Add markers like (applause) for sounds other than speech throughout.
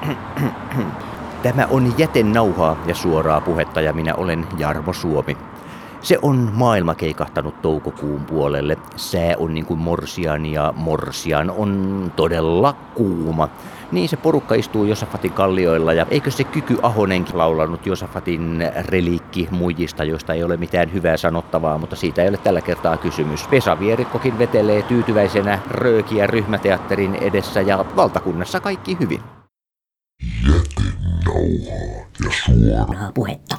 (clears throat) Tämä on jätenauhaa ja suoraa puhetta ja minä olen Jarmo Suomi. Se on maailma keikahtanut toukokuun puolelle. Sää on niin kuin morsian ja morsian on todella kuuma. Niin se porukka istuu Josafatin kallioilla ja eikö se Kyky Ahonenkin laulanut Josafatin reliikki muijista, joista ei ole mitään hyvää sanottavaa, mutta siitä ei ole tällä kertaa kysymys. Vesa Vierikkokin vetelee tyytyväisenä röökiä ryhmäteatterin edessä ja valtakunnassa kaikki hyvin. Jätenauhaa ja suoraa puhetta.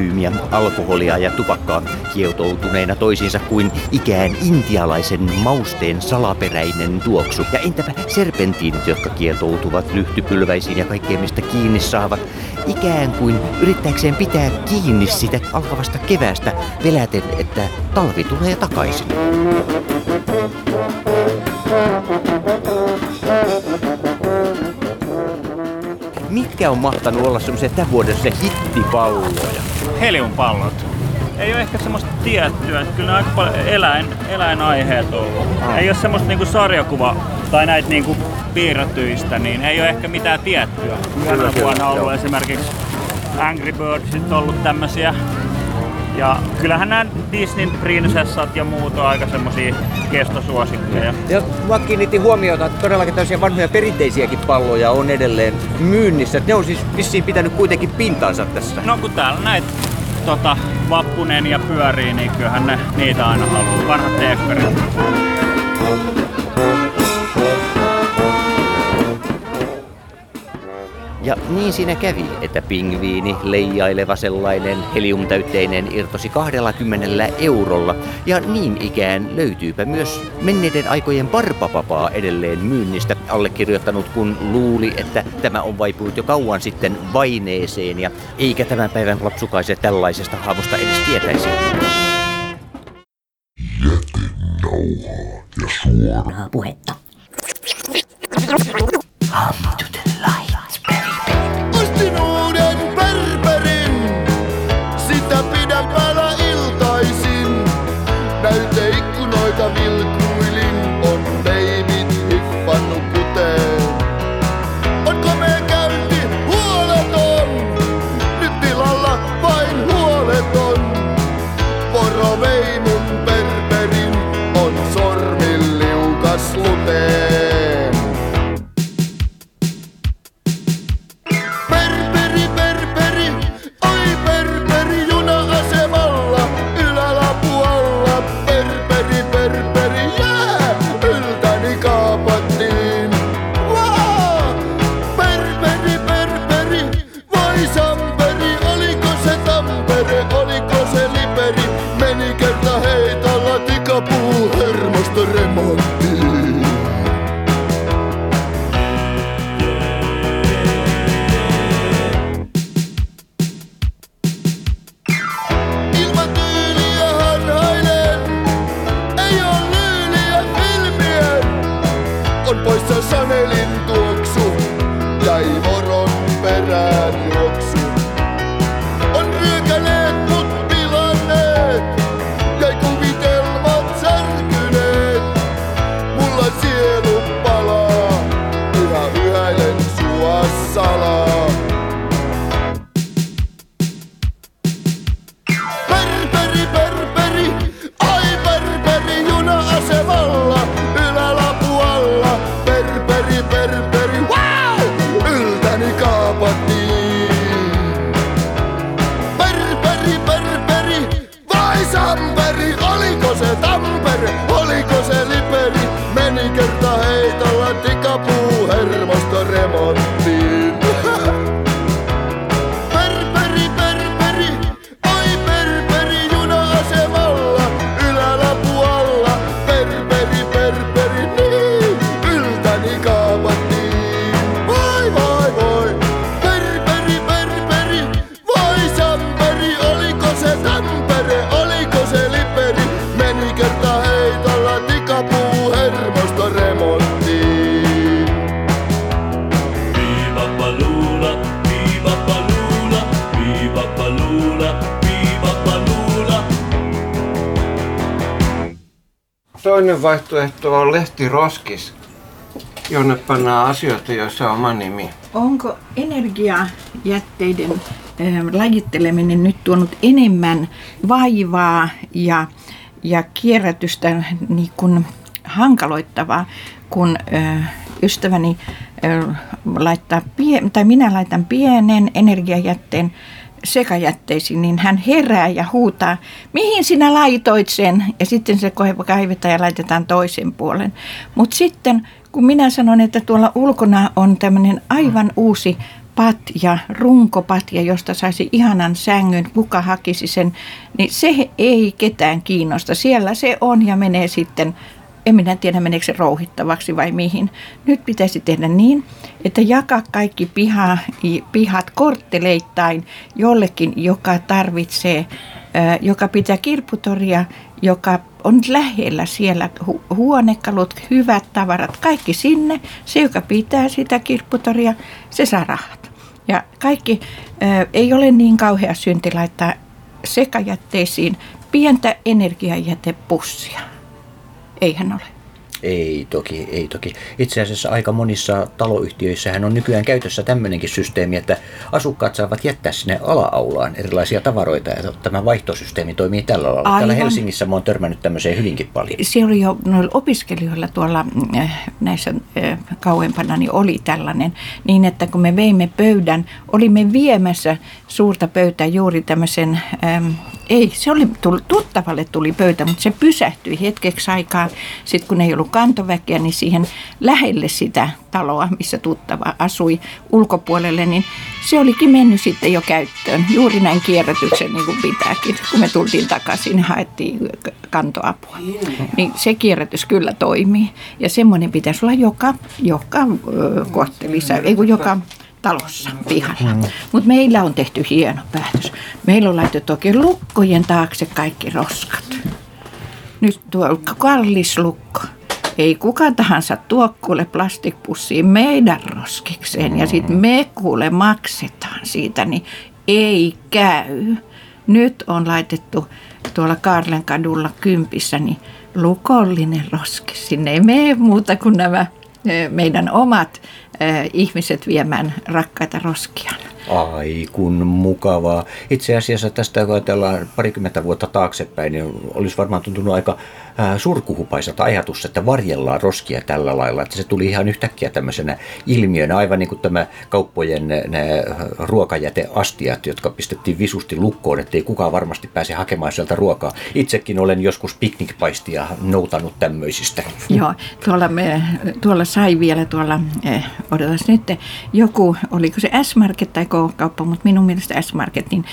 Parfyymiä, alkoholia ja tupakkaa kietoutuneina toisiinsa kuin ikään intialaisen mausteen salaperäinen tuoksu. Ja entäpä serpentiinit, jotka kietoutuvat lyhtypylväisiin ja kaikkeen mistä kiinni saavat. Ikään kuin yrittääkseen pitää kiinni sitä alkavasta keväästä peläten, että talvi tulee takaisin. Mitkä on mahtanut olla semmoisia tämän vuoden se hittipalloja? heliumpallot. Ei ole ehkä semmoista tiettyä, että kyllä ne aika paljon eläin, eläinaiheet ollut. Ah. Ei ole semmoista niinku sarjakuva tai näitä niinku piirrettyistä, niin ei ole ehkä mitään tiettyä. Tänä vuonna on ollut joo. esimerkiksi Angry Birdsit ollut tämmösiä. Ja kyllähän nämä Disneyn prinsessat ja muut on aika semmosia kestosuosikkeja. Ja mua kiinnitti huomiota, että todellakin tällaisia vanhoja perinteisiäkin palloja on edelleen myynnissä. Ne on siis vissiin pitänyt kuitenkin pintansa tässä. No kun täällä näitä tota, vappunen ja pyörii, niin kyllähän ne, niitä aina haluaa. Vanhat teekkarit. Ja niin siinä kävi, että pingviini, leijaileva sellainen, heliumtäytteinen, irtosi 20 eurolla. Ja niin ikään löytyypä myös menneiden aikojen barpapapaa edelleen myynnistä allekirjoittanut, kun luuli, että tämä on vaipunut jo kauan sitten vaineeseen ja eikä tämän päivän lapsukaiset tällaisesta hahmosta edes tietäisi. Jätenauhaa ja suoraa puhetta. Come toinen vaihtoehto on lehtiroskis, jonne pannaan asioita, joissa on oma nimi. Onko energiajätteiden eh, lajitteleminen nyt tuonut enemmän vaivaa ja, ja kierrätystä niin kuin hankaloittavaa, kun eh, ystäväni eh, laittaa, pie- tai minä laitan pienen energiajätteen sekajätteisiin, niin hän herää ja huutaa, mihin sinä laitoit sen? Ja sitten se kaivetaan ja laitetaan toisen puolen. Mutta sitten kun minä sanon, että tuolla ulkona on tämmöinen aivan uusi patja, runkopatja, josta saisi ihanan sängyn, kuka hakisi sen, niin se ei ketään kiinnosta. Siellä se on ja menee sitten en minä tiedä meneekö se rouhittavaksi vai mihin. Nyt pitäisi tehdä niin, että jakaa kaikki piha, pihat kortteleittain jollekin, joka tarvitsee, joka pitää kirpputoria, joka on lähellä siellä hu- huonekalut, hyvät tavarat, kaikki sinne. Se, joka pitää sitä kirpputoria, se saa rahat. Ja kaikki ei ole niin kauhea synti laittaa sekajätteisiin pientä energiajätepussia. Eihän ole. Ei toki, ei toki. Itse asiassa aika monissa taloyhtiöissähän on nykyään käytössä tämmöinenkin systeemi, että asukkaat saavat jättää sinne ala-aulaan erilaisia tavaroita ja tämä vaihtosysteemi toimii tällä lailla. Aivan. Täällä Helsingissä mä oon törmännyt tämmöiseen hyvinkin paljon. Se oli jo noilla opiskelijoilla tuolla äh, näissä äh, kauempana, niin oli tällainen, niin että kun me veimme pöydän, olimme viemässä suurta pöytää juuri tämmöisen ei, se oli, tuli, tuttavalle tuli pöytä, mutta se pysähtyi hetkeksi aikaa. Sitten kun ei ollut kantoväkeä, niin siihen lähelle sitä taloa, missä tuttava asui ulkopuolelle, niin se olikin mennyt sitten jo käyttöön. Juuri näin kierrätyksen niin kuin pitääkin. Kun me tultiin takaisin, niin haettiin kantoapua. Niin se kierrätys kyllä toimii. Ja semmoinen pitäisi olla joka, joka korttelissa, ei kun joka talossa pihalla. Mm. Mutta meillä on tehty hieno päätös. Meillä on laitettu oikein lukkojen taakse kaikki roskat. Nyt tuo kallis lukko. Ei kuka tahansa tuo kuule plastikpussiin meidän roskikseen ja sitten me kuule maksetaan siitä, niin ei käy. Nyt on laitettu tuolla Karlen kadulla kympissä niin lukollinen roski. Sinne ei mene muuta kuin nämä meidän omat ihmiset viemään rakkaita roskia. Ai kun mukavaa. Itse asiassa tästä kun ajatellaan parikymmentä vuotta taaksepäin, niin olisi varmaan tuntunut aika surkuhupaiselta ajatus, että varjellaan roskia tällä lailla. Että se tuli ihan yhtäkkiä tämmöisenä ilmiönä, aivan niin kuin tämä kauppojen ne ruokajäteastiat, jotka pistettiin visusti lukkoon, ettei kukaan varmasti pääse hakemaan sieltä ruokaa. Itsekin olen joskus piknikpaistia noutanut tämmöisistä. Joo, tuolla, me, tuolla sai vielä tuolla, eh, odotas nyt, joku, oliko se S-Market tai K-kauppa, mutta minun mielestä S-Market, niin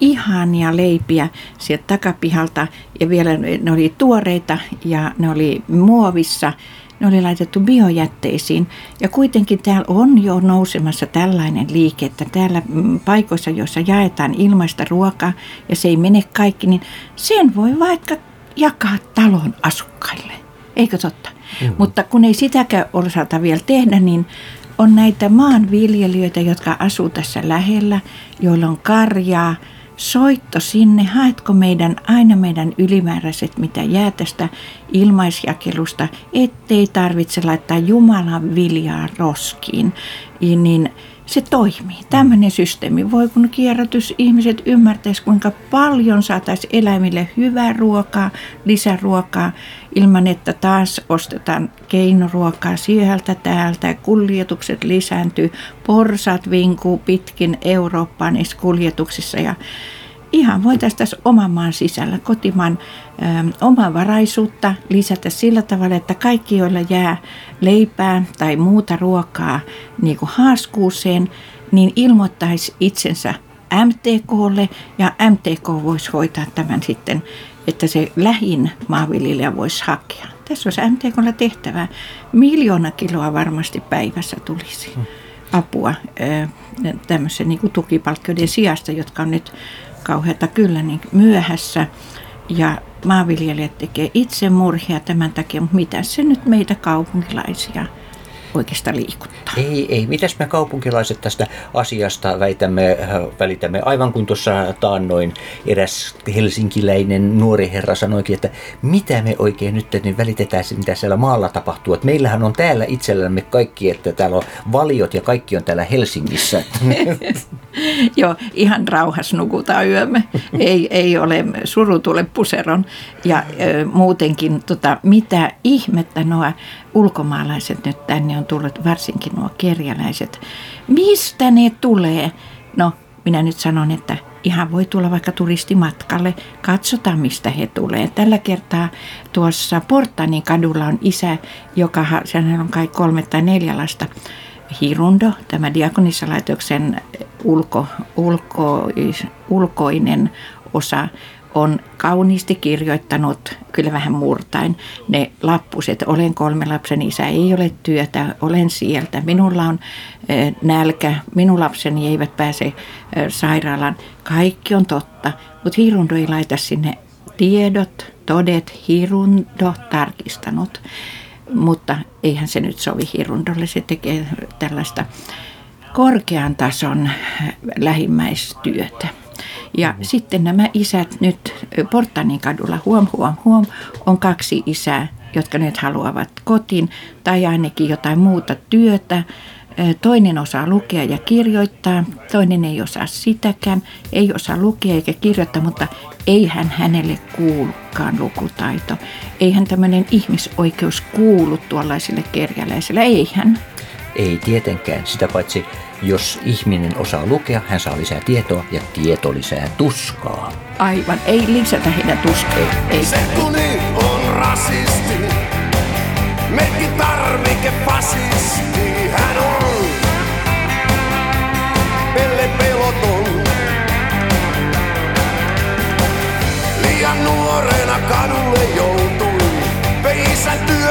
ihania leipiä sieltä takapihalta ja vielä ne oli tuoreita ja ne oli muovissa. Ne oli laitettu biojätteisiin ja kuitenkin täällä on jo nousemassa tällainen liike, että täällä mm, paikoissa, joissa jaetaan ilmaista ruokaa ja se ei mene kaikki, niin sen voi vaikka jakaa talon asukkaille. Eikö totta? Mm. Mutta kun ei sitäkään osata vielä tehdä, niin on näitä maanviljelijöitä, jotka asuu tässä lähellä, joilla on karjaa, soitto sinne, haetko meidän aina meidän ylimääräiset, mitä jää tästä ilmaisjakelusta, ettei tarvitse laittaa Jumalan viljaa roskiin, niin se toimii. Tämmöinen systeemi voi, kun kierrätys ihmiset ymmärtäisi, kuinka paljon saataisiin eläimille hyvää ruokaa, lisäruokaa, ilman että taas ostetaan keinoruokaa sieltä täältä ja kuljetukset lisääntyy. Porsat vinkuu pitkin Eurooppaa niissä kuljetuksissa ja ihan voitaisiin tässä oman maan sisällä kotimaan ö, omavaraisuutta lisätä sillä tavalla, että kaikki, joilla jää leipää tai muuta ruokaa niin kuin haaskuuseen, niin ilmoittaisi itsensä MTKlle ja MTK voisi hoitaa tämän sitten, että se lähin maanviljelijä voisi hakea. Tässä olisi MTKlla tehtävää. Miljoona kiloa varmasti päivässä tulisi apua tämmöisen niin tukipalkkioiden sijasta, jotka on nyt kauheata kyllä niin myöhässä. Ja maanviljelijät tekee itse murhia tämän takia, mutta mitä se nyt meitä kaupunkilaisia oikeastaan liikuttaa. Ei, ei. Mitäs me kaupunkilaiset tästä asiasta väitämme, äh, välitämme? Aivan kun tuossa taannoin eräs helsinkiläinen nuori herra sanoikin, että mitä me oikein nyt niin välitetään se, mitä siellä maalla tapahtuu. Että meillähän on täällä itsellämme kaikki, että täällä on valiot ja kaikki on täällä Helsingissä. (laughs) (laughs) Joo, ihan rauhas nukutaan yömme. Ei, ei ole suru tule puseron. Ja ö, muutenkin, tota, mitä ihmettä nuo ulkomaalaiset nyt tänne on tullut, varsinkin nuo kerjäläiset. Mistä ne tulee? No, minä nyt sanon, että ihan voi tulla vaikka turistimatkalle. Katsotaan, mistä he tulee. Tällä kertaa tuossa Portanin kadulla on isä, joka, sehän on kai kolme tai neljä lasta, Hirundo, tämä Diakonissalaitoksen ulko, ulko, ulkoinen osa, on kauniisti kirjoittanut, kyllä vähän murtain, ne lappuset. Olen kolme lapsen isä, ei ole työtä, olen sieltä. Minulla on nälkä, minun lapseni eivät pääse sairaalaan. Kaikki on totta, mutta Hirundo ei laita sinne tiedot, todet, Hirundo tarkistanut. Mutta eihän se nyt sovi Hirundolle, se tekee tällaista korkean tason lähimmäistyötä. Ja mm-hmm. sitten nämä isät nyt Portanin kadulla, huom, huom, huom, on kaksi isää, jotka nyt haluavat kotiin tai ainakin jotain muuta työtä. Toinen osaa lukea ja kirjoittaa, toinen ei osaa sitäkään, ei osaa lukea eikä kirjoittaa, mutta eihän hänelle kuulukaan lukutaito. Eihän tämmöinen ihmisoikeus kuulu tuollaisille kerjäläisille, eihän. Ei tietenkään, sitä paitsi jos ihminen osaa lukea, hän saa lisää tietoa ja tieto lisää tuskaa. Aivan, ei lisätä heidän tuskaa. Ei, ei. Se kuni on rasisti, mekin tarvike fasisti, hän on pelle peloton. Liian nuorena kadulle joutui, vei isän työ,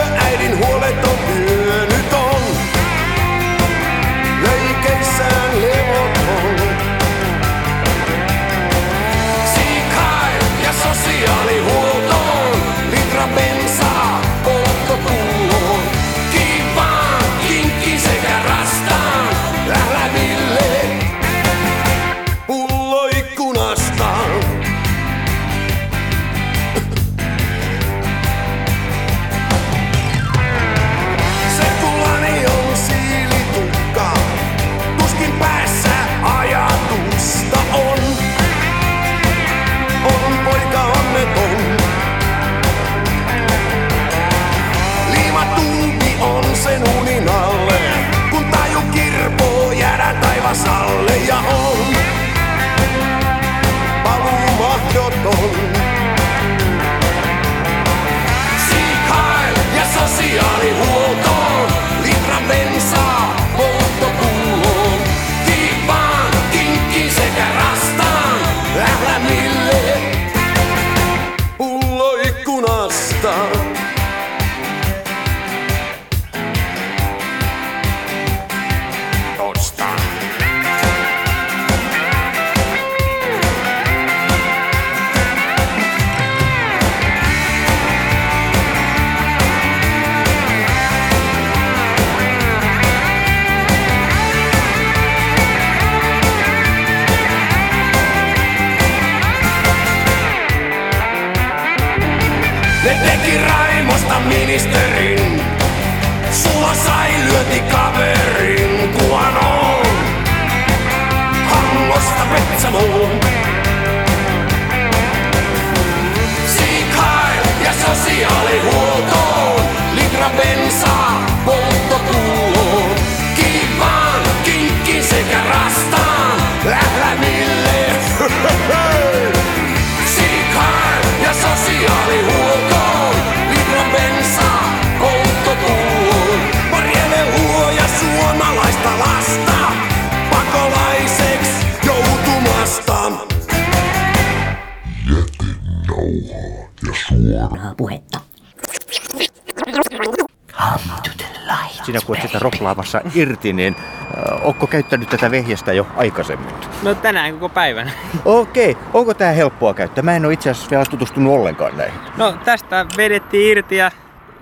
kun olet sitä roplaamassa irti, niin äh, onko käyttänyt tätä vehjestä jo aikaisemmin? No tänään koko päivän. (laughs) Okei, onko tämä helppoa käyttää? Mä en ole itse asiassa vielä tutustunut ollenkaan näihin. No tästä vedettiin irti ja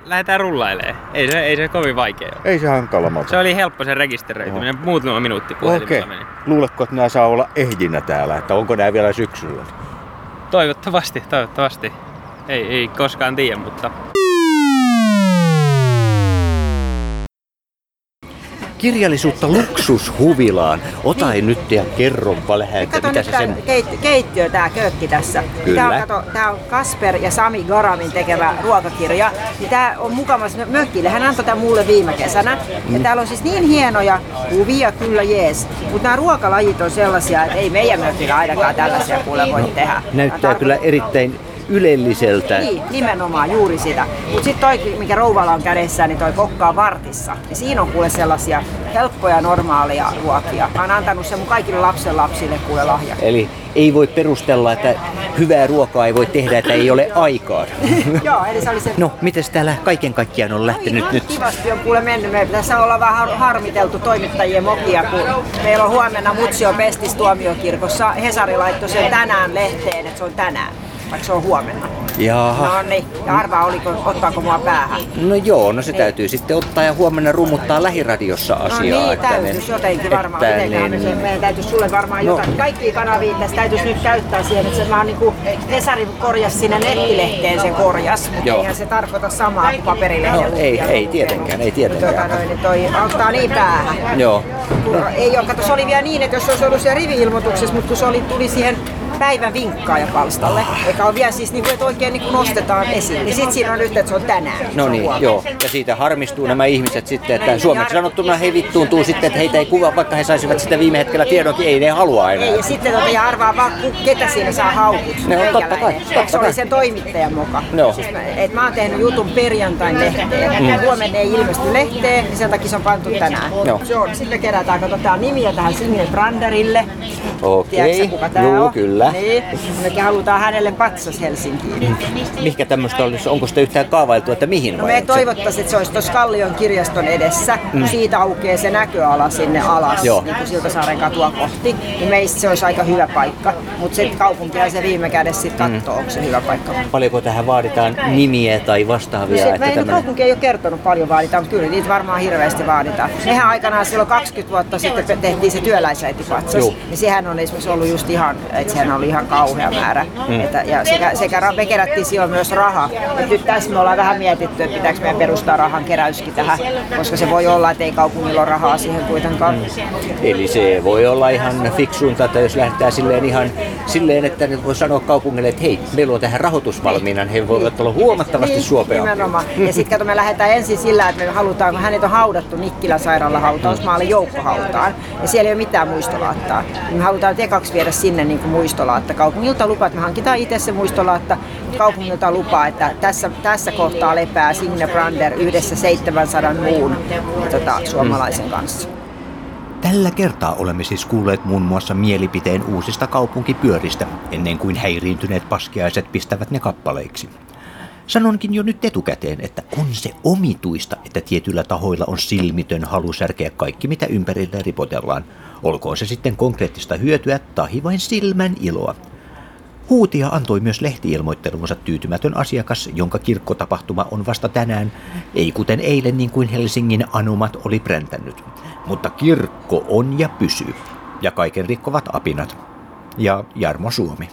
lähdetään rullailemaan. Ei se, ei se kovin vaikea ole. Ei se hankala. Se oli helppo se rekisteröityminen. Muutama minuutti Okei. meni. Luuletko, että nämä saa olla ehdinä täällä? Että onko nämä vielä syksyllä? Toivottavasti, toivottavasti. Ei, ei koskaan tiedä, mutta Kirjallisuutta luksushuvilaan. Ota nyt ja kerropa vähän, että mitä se sen... keit- keittiö, tää köökki tässä. Kyllä. Tää on, kato, tää on Kasper ja Sami Garamin tekevä ruokakirja. Ja tää on mukavasti mökkille. Hän antoi tämän mulle viime kesänä. Mm. Ja täällä on siis niin hienoja kuvia, kyllä jees. Mutta nämä ruokalajit on sellaisia, että ei meidän mökillä ainakaan tällaisia kuule voi tehdä. Näyttää Mä kyllä erittäin ylelliseltä. Niin, nimenomaan juuri sitä. Mutta sitten toi, mikä rouvalla on kädessä, niin toi kokkaa vartissa. Ja siinä on kuule sellaisia helppoja, normaaleja ruokia. Mä oon antanut sen mun kaikille lapsen lapsille kuule lahjaksi. Eli ei voi perustella, että hyvää ruokaa ei voi tehdä, että ei ole aikaa. (laughs) Joo, eli se oli se No, miten täällä kaiken kaikkiaan on lähtenyt Ihan nyt? Kivasti on kuule mennyt. Me tässä ollaan vähän har- harmiteltu toimittajien mokia, kun meillä on huomenna Mutsio Pestis tuomiokirkossa. Hesari laittoi sen tänään lehteen, että se on tänään, vaikka se on huomenna. Jaha. No niin, ja arvaa, oliko, ottaako mua päähän. No joo, no se täytyy sitten ottaa ja huomenna rummuttaa lähiradiossa No asiaa. niin, että täytyisi jotenkin varmaan. että me niin- sen, meidän täytyisi sulle varmaan No. jotain. Kaikki kanavia tässä täytyisi nyt käyttää siihen, että se vaan niinku Hesari korjas sinne nettilehteen sen korjas. Mutta eihän se tarkoita samaa kuin paperilehden No, ei- ei tietenkään, ei tietenkään. Tota noin, niin toi auttaa niin päähän. Joo. Kun ei ole, kato, se oli vielä niin, että jos se olisi ollut siellä rivi-ilmoituksessa, mutta kun se oli, tuli siihen päivän vinkkaaja-palstalle, eikä ole vielä siis, niin kuin, että oikein niin kuin nostetaan esiin, niin sitten siinä on nyt, että se on tänään. No on niin, huomenna. joo. Ja siitä harmistuu nämä ihmiset sitten, että suomeksi sanottuna he vittuuntuu sitten, että heitä ei kuva, vaikka he saisivat sitä viime hetkellä tiedonkin, ei ne halua enää. Ei, ja sitten tota, ja arvaa vaan, ketä siinä saa haukut. Ne on totta kai, totta Eikö se kai. oli sen toimittajan moka? Joo. Siis mä, et mä oon tehnyt jutun perjantain lehteen. Mm. Huomenna ei ilmesty lehteen, niin sen takia se on pantu tänään. Joo. Se on, sille kerätään, katsotaan nimiä tähän Signe Branderille. Okei, Tiedätkö kuka tää joo on? kyllä. Niin. Mekin halutaan hänelle patsas Helsinkiin. Mikä tämmöistä olisi, onko sitä yhtään kaavailtu, että mihin No me toivottaisiin, että se olisi tuossa Kallion kirjaston edessä, mm. siitä aukeaa se näköala sinne alas, Joo. niin kuin Siltasaaren katua kohti. Niin meistä se olisi aika hyvä paikka, mutta sitten kaupunkia se viime kädessä sitten katsoo, mm. onko se hyvä paikka. Paljonko tähän vaaditaan nimiä tai vastaavia? Se, että meidän tämmönen- kaupunki ei ole kertonut paljon vaaditaan, kyllä niitä varmaan hirveästi vaaditaan. Mehän aikanaan silloin 20 vuotta sitten tehtiin se työläisäitipatsas, niin sehän on esimerkiksi ollut just ihan, että sehän oli ihan kauhea määrä. Mm. Että, ja sekä, sekä me kerättiin silloin myös rahaa. Et nyt tässä me ollaan vähän mietitty, että pitääkö meidän perustaa rahan keräyskin tähän, koska se voi olla, että ei kaupungilla ole rahaa siihen kuitenkaan. Mm. Eli se voi olla ihan fiksuinta, että jos lähdetään silleen ihan silleen, että ne voi sanoa kaupungille, että hei, meillä on tähän rahoitus valmiina, niin he voivat olla huomattavasti Niin, suopeampia. Nimenomaan. Ja sitten kato, me lähdetään ensin sillä, että me halutaan, kun hänet on haudattu Nikkilän sairaalan hautausmaalle joukkohautaan, ja siellä ei ole mitään muistolaattaa. Niin me halutaan nyt ekaksi viedä sinne niin kuin muistolaatta. Kaupungilta lupa, että me hankitaan itse se muistolaatta. Kaupungilta lupaa, että tässä, tässä kohtaa lepää Signe Brander yhdessä 700 muun tota, suomalaisen kanssa. Tällä kertaa olemme siis kuulleet muun muassa mielipiteen uusista kaupunkipyöristä, ennen kuin häiriintyneet paskiaiset pistävät ne kappaleiksi. Sanonkin jo nyt etukäteen, että on se omituista, että tietyillä tahoilla on silmitön halu särkeä kaikki, mitä ympärillä ripotellaan. Olkoon se sitten konkreettista hyötyä tai vain silmän iloa. Huutia antoi myös lehtiilmoittelunsa tyytymätön asiakas, jonka kirkkotapahtuma on vasta tänään, ei kuten eilen niin kuin Helsingin anomat oli präntänyt. Mutta kirkko on ja pysyy, ja kaiken rikkovat apinat. Ja Jarmo Suomi.